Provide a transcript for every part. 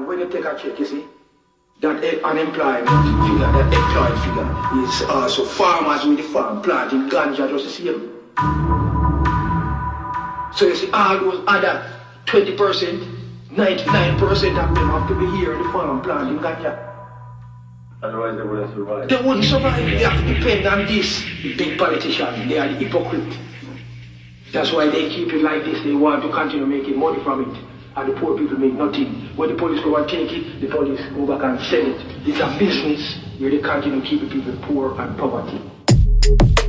And when you take a check, you see, that unemployment figure, that employed figure, is also farmers with the farm planting ganja just the same. So you see, all those other 20%, 99% of them have to be here in the farm planting ganja. Otherwise they wouldn't survive. They wouldn't survive. They have to depend on this big politician. They are the hypocrite. That's why they keep it like this. They want to continue making money from it. And the poor people make nothing. When the police go and take it, the police go back and sell it. It's a business where they continue keeping people poor and poverty.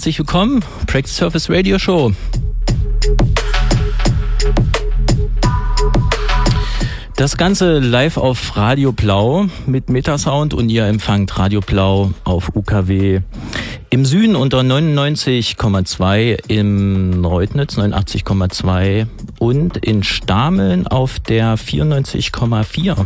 Herzlich willkommen, Practice Surface Radio Show. Das Ganze live auf Radio Blau mit Metasound und ihr empfangt Radio Blau auf UKW im Süden unter 99,2, im Reutnitz 89,2 und in Stameln auf der 94,4.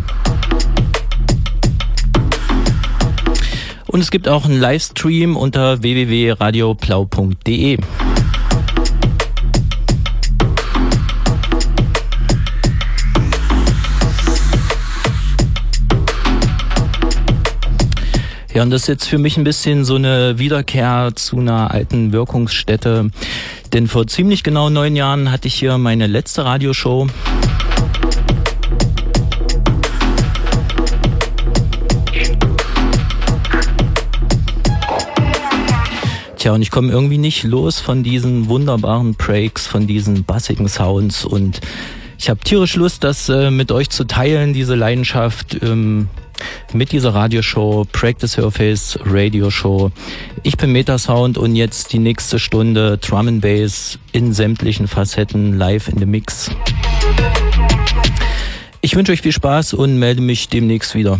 Und es gibt auch einen Livestream unter www.radioplau.de. Ja, und das ist jetzt für mich ein bisschen so eine Wiederkehr zu einer alten Wirkungsstätte. Denn vor ziemlich genau neun Jahren hatte ich hier meine letzte Radioshow. Tja, und ich komme irgendwie nicht los von diesen wunderbaren Breaks, von diesen bassigen Sounds und ich habe tierisch Lust, das äh, mit euch zu teilen, diese Leidenschaft ähm, mit dieser Radioshow, Practice Surface Radio Show. Ich bin Metasound und jetzt die nächste Stunde Drum and Bass in sämtlichen Facetten live in the Mix. Ich wünsche euch viel Spaß und melde mich demnächst wieder.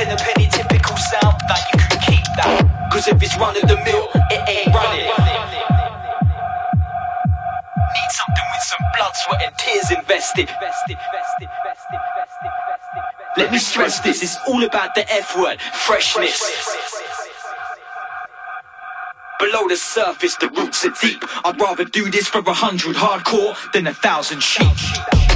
Ten a penny typical sound that you can keep that. Cause if it's run of the mill, it ain't running. Need something with some blood, sweat, and tears invested. Let me stress this, it's all about the F word, freshness. Below the surface, the roots are deep. I'd rather do this for a hundred hardcore than a thousand sheep.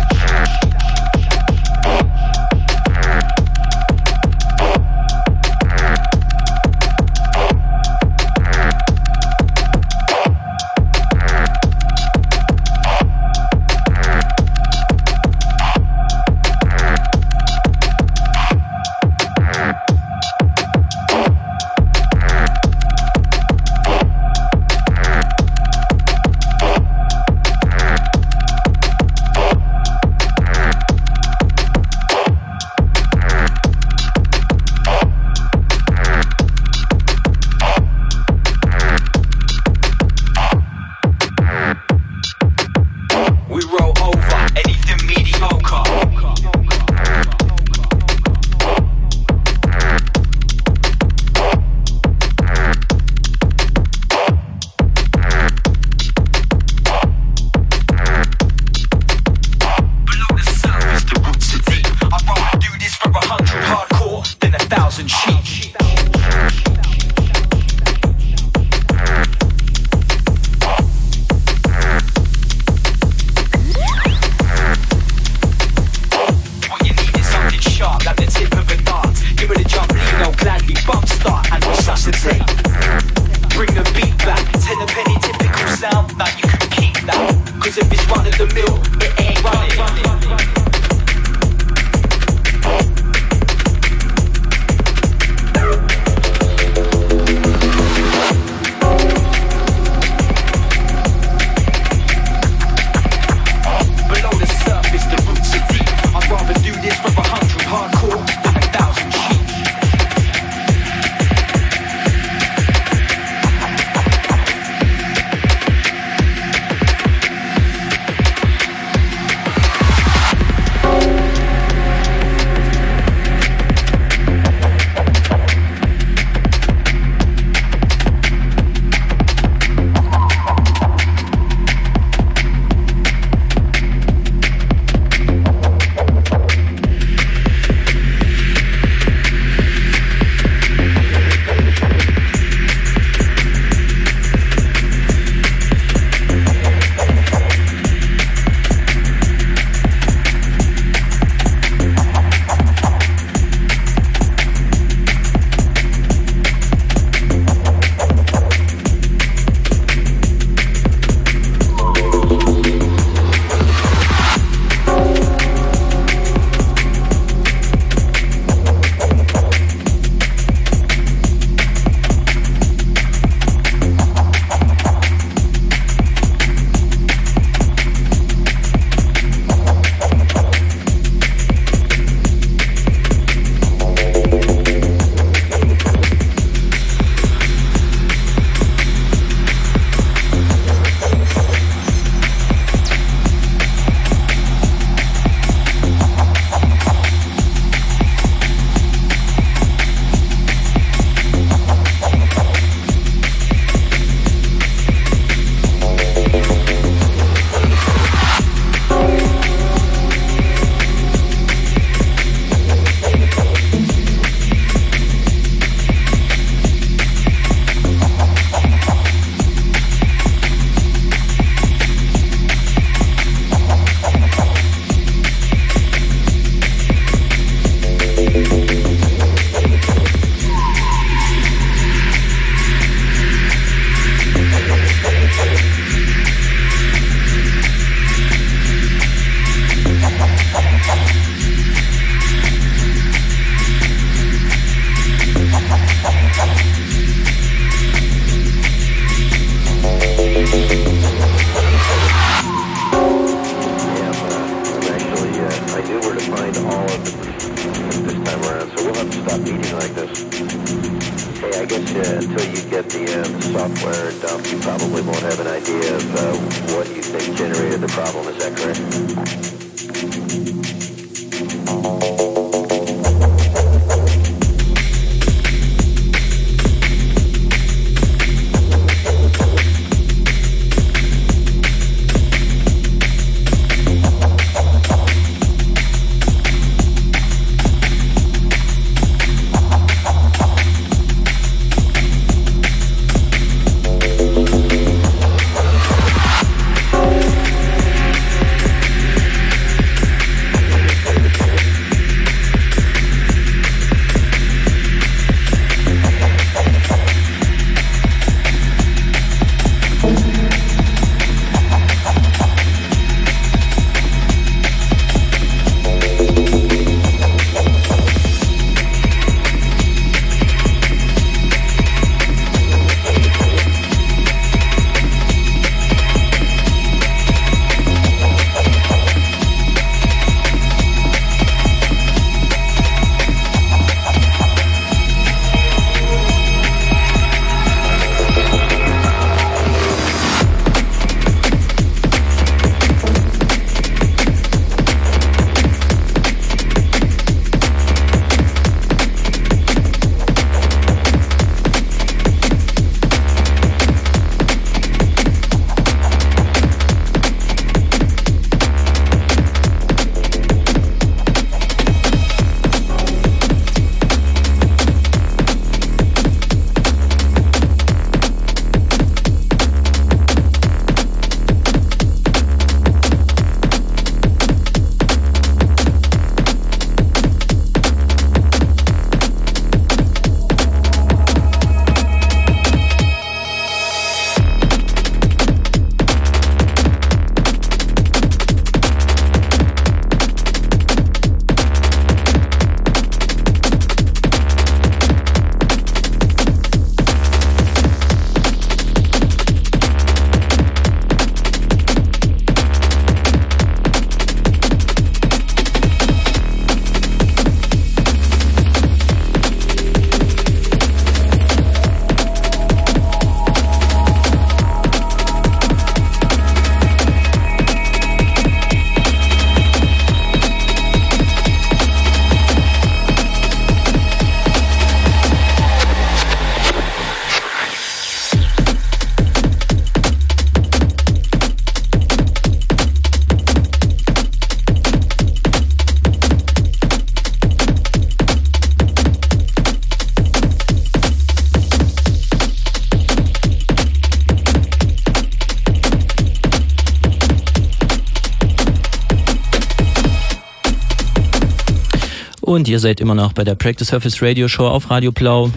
Ihr seid immer noch bei der Practice Surface Radio Show auf Radio Blau.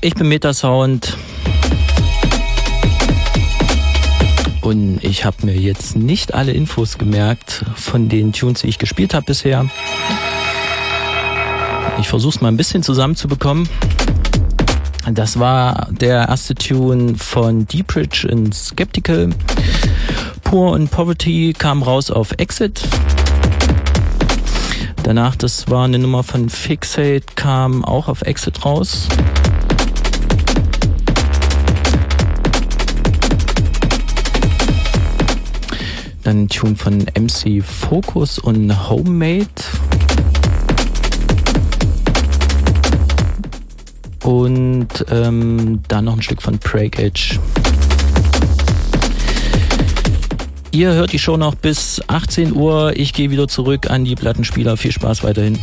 Ich bin Metasound. Und ich habe mir jetzt nicht alle Infos gemerkt von den Tunes, die ich gespielt habe bisher. Ich versuche es mal ein bisschen zusammenzubekommen. Das war der erste Tune von Deep Ridge in Skeptical. Poor and Poverty kam raus auf Exit. Danach, das war eine Nummer von Fixate, kam auch auf Exit raus. Dann ein Tune von MC Focus und Homemade. Und ähm, dann noch ein Stück von Break Edge. Ihr hört die Show noch bis 18 Uhr. Ich gehe wieder zurück an die Plattenspieler. Viel Spaß weiterhin.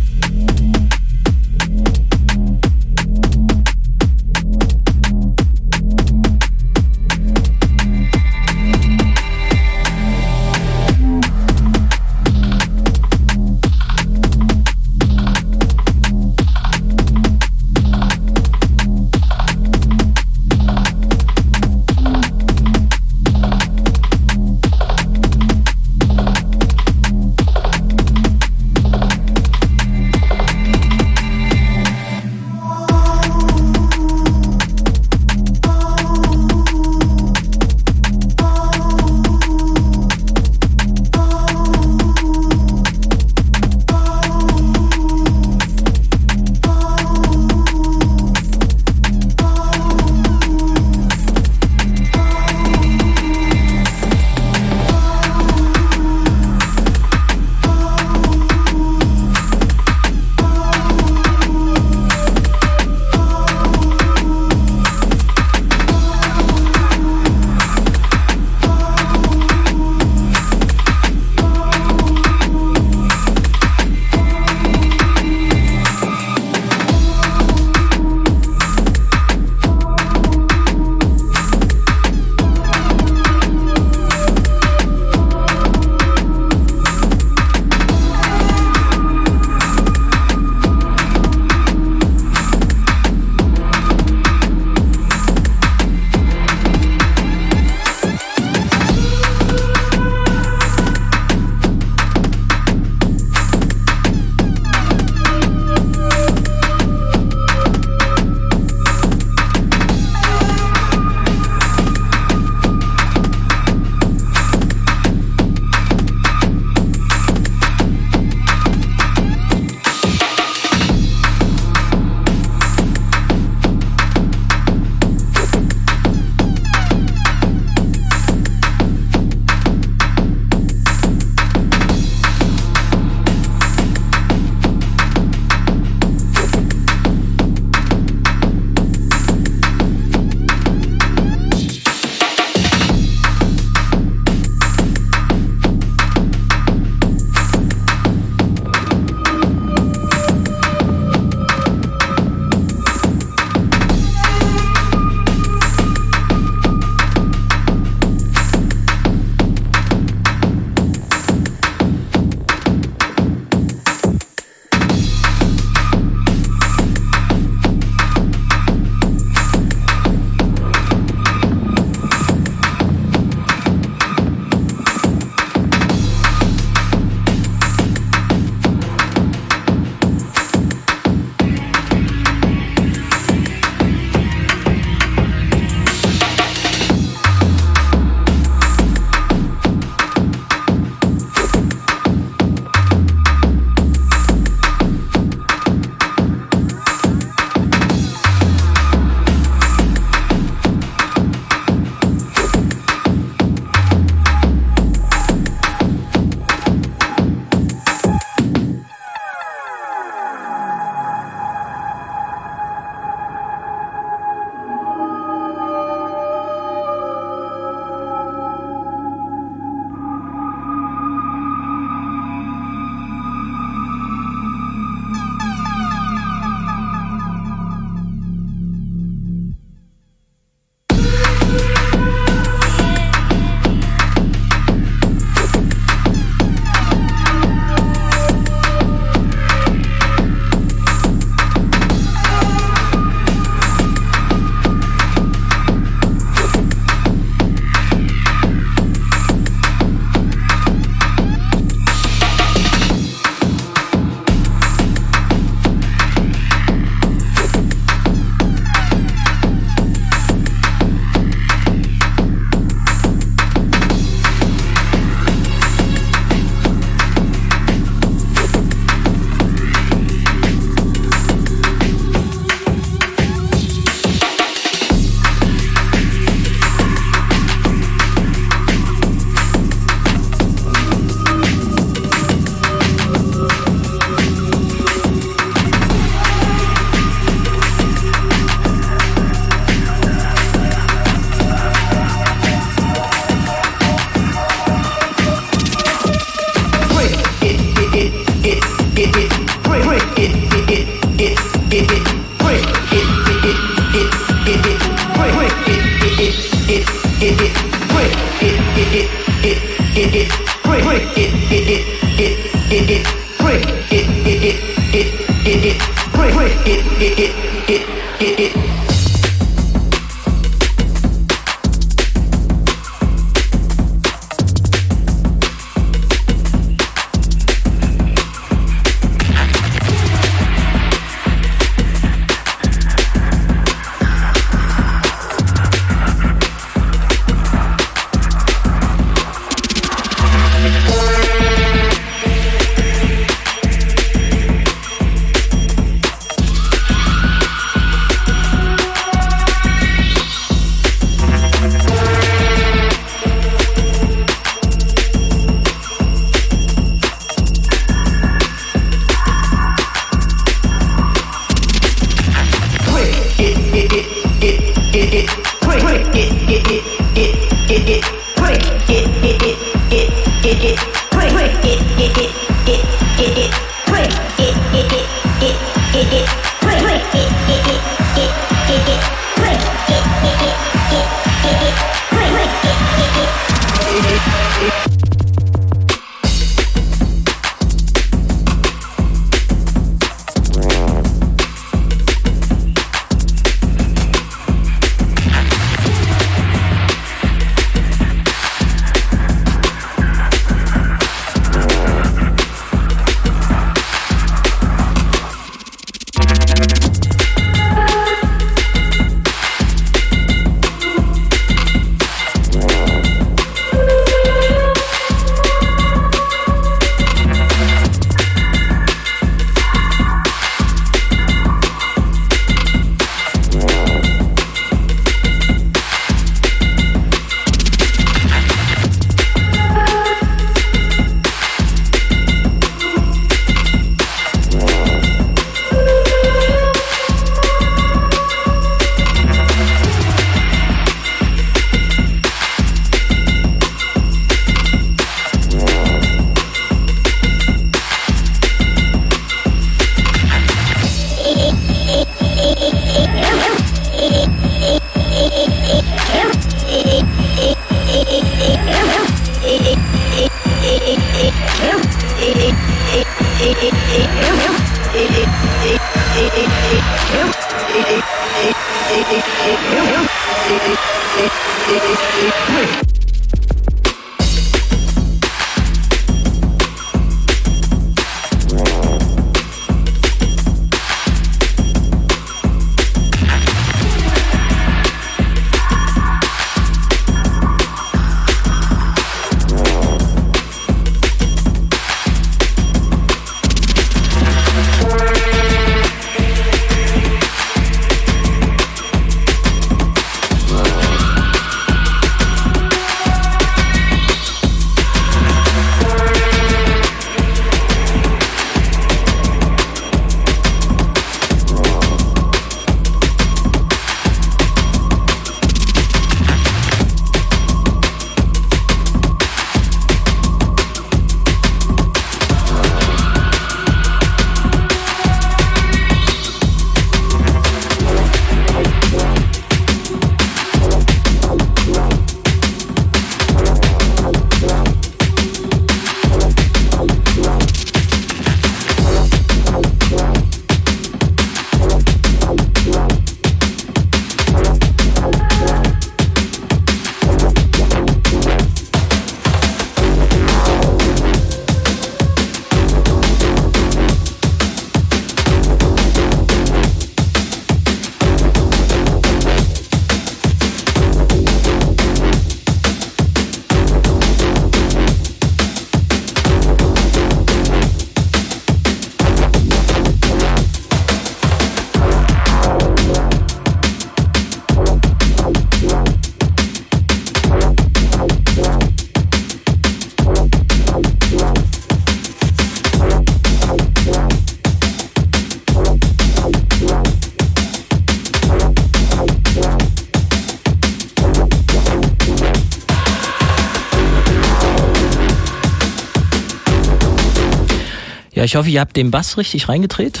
Ich hoffe, ihr habt den Bass richtig reingedreht.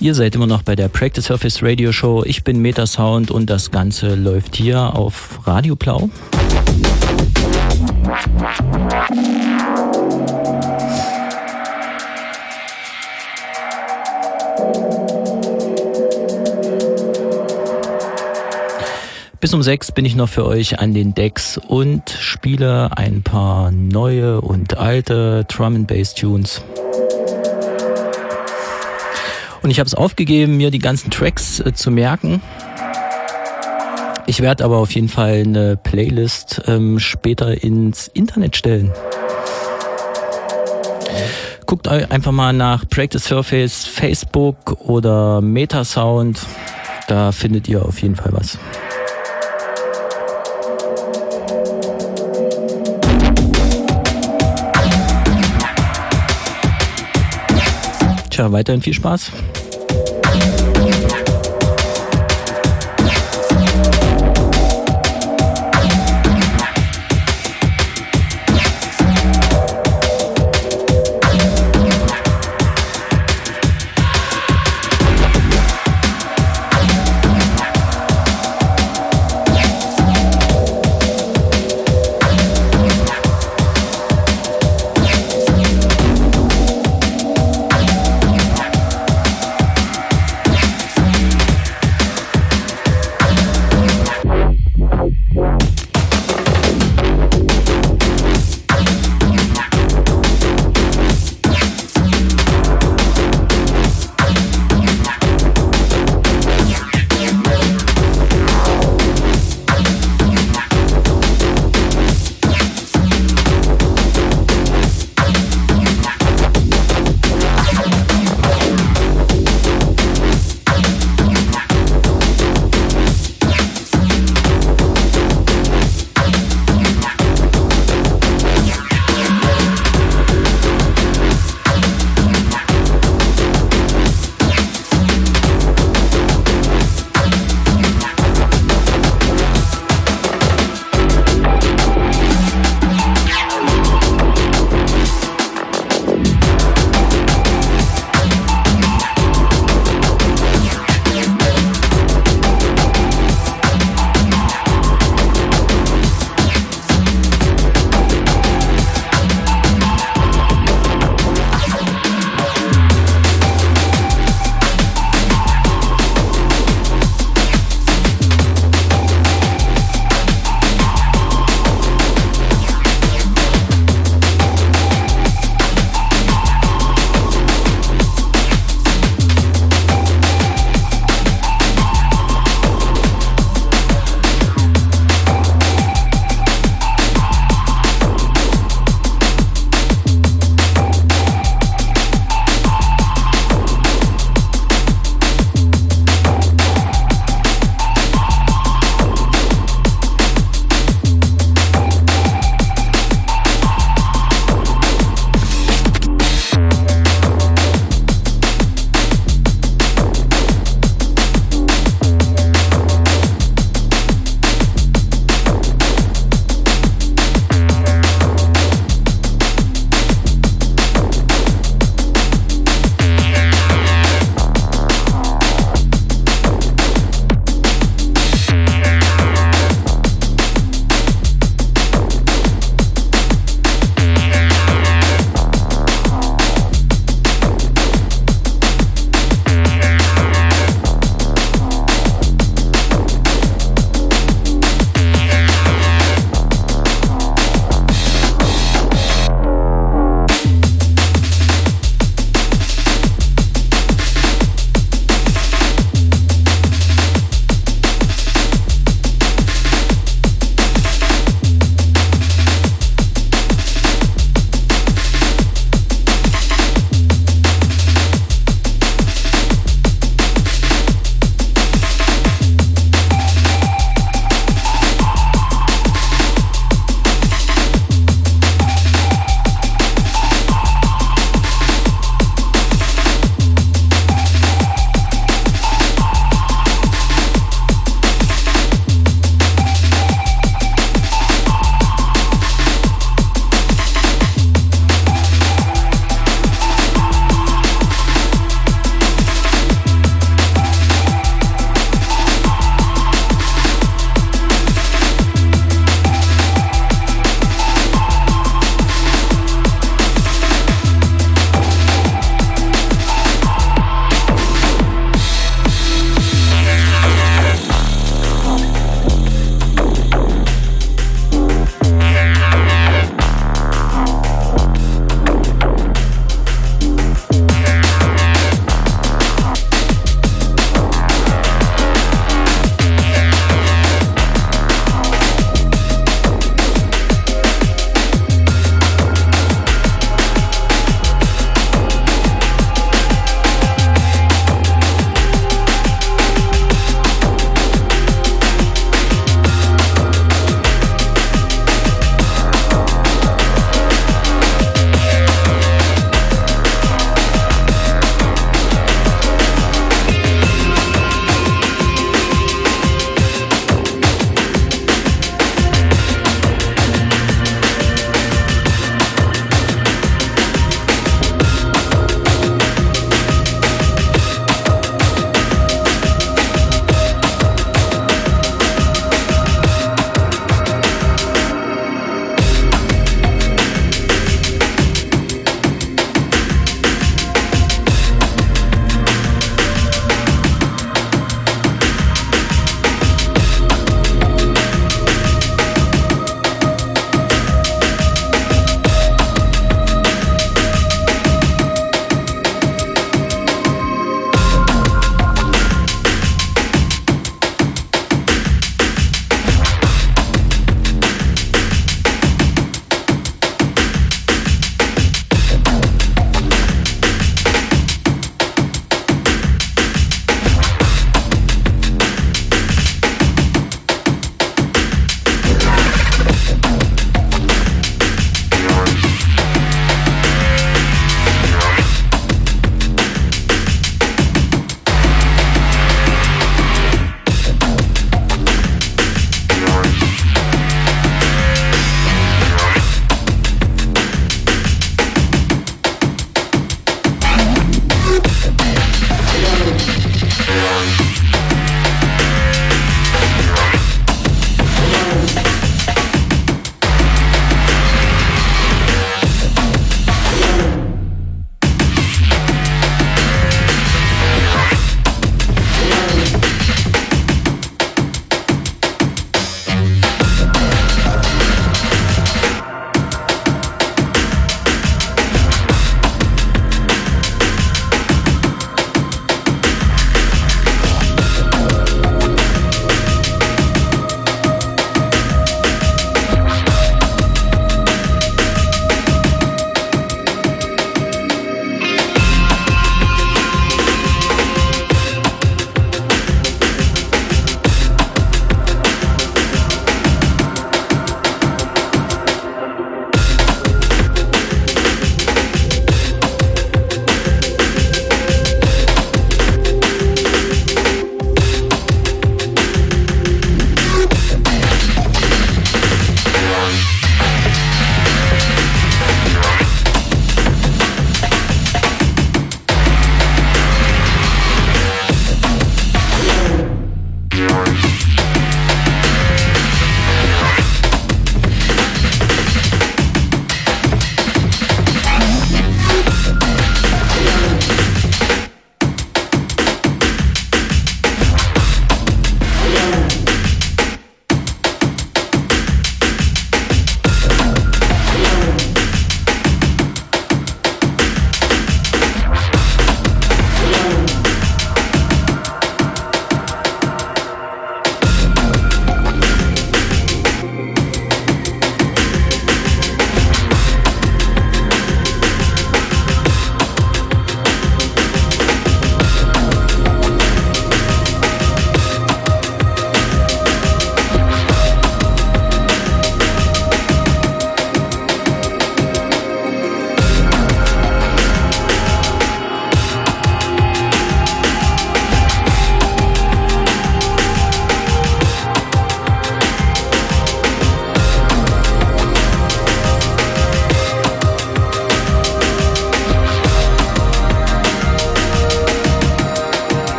Ihr seid immer noch bei der Practice Surface Radio Show. Ich bin Metasound und das Ganze läuft hier auf Radio Blau. Bis um sechs bin ich noch für euch an den Decks und spiele ein paar neue und alte Drum and Bass Tunes. Und ich habe es aufgegeben, mir die ganzen Tracks äh, zu merken. Ich werde aber auf jeden Fall eine Playlist ähm, später ins Internet stellen. Guckt einfach mal nach Practice Surface, Facebook oder Metasound. Da findet ihr auf jeden Fall was. Tja, weiterhin viel Spaß.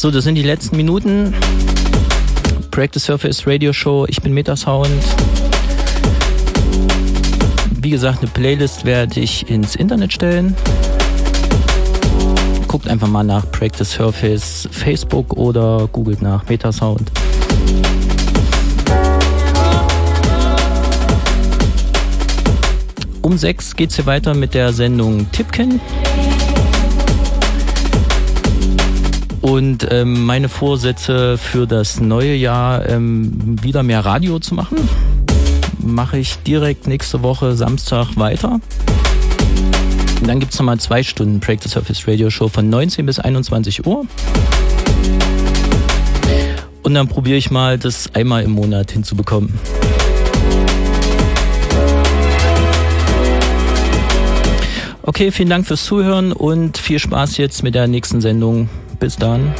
So, das sind die letzten Minuten. Practice Surface Radio Show. Ich bin Metasound. Wie gesagt, eine Playlist werde ich ins Internet stellen. Guckt einfach mal nach Practice Surface Facebook oder googelt nach Metasound. Um sechs geht es hier weiter mit der Sendung Tipken. Und ähm, meine Vorsätze für das neue Jahr, ähm, wieder mehr Radio zu machen, mache ich direkt nächste Woche Samstag weiter. Und dann gibt es nochmal zwei Stunden Practice Surface Radio Show von 19 bis 21 Uhr. Und dann probiere ich mal, das einmal im Monat hinzubekommen. Okay, vielen Dank fürs Zuhören und viel Spaß jetzt mit der nächsten Sendung. Bis dann.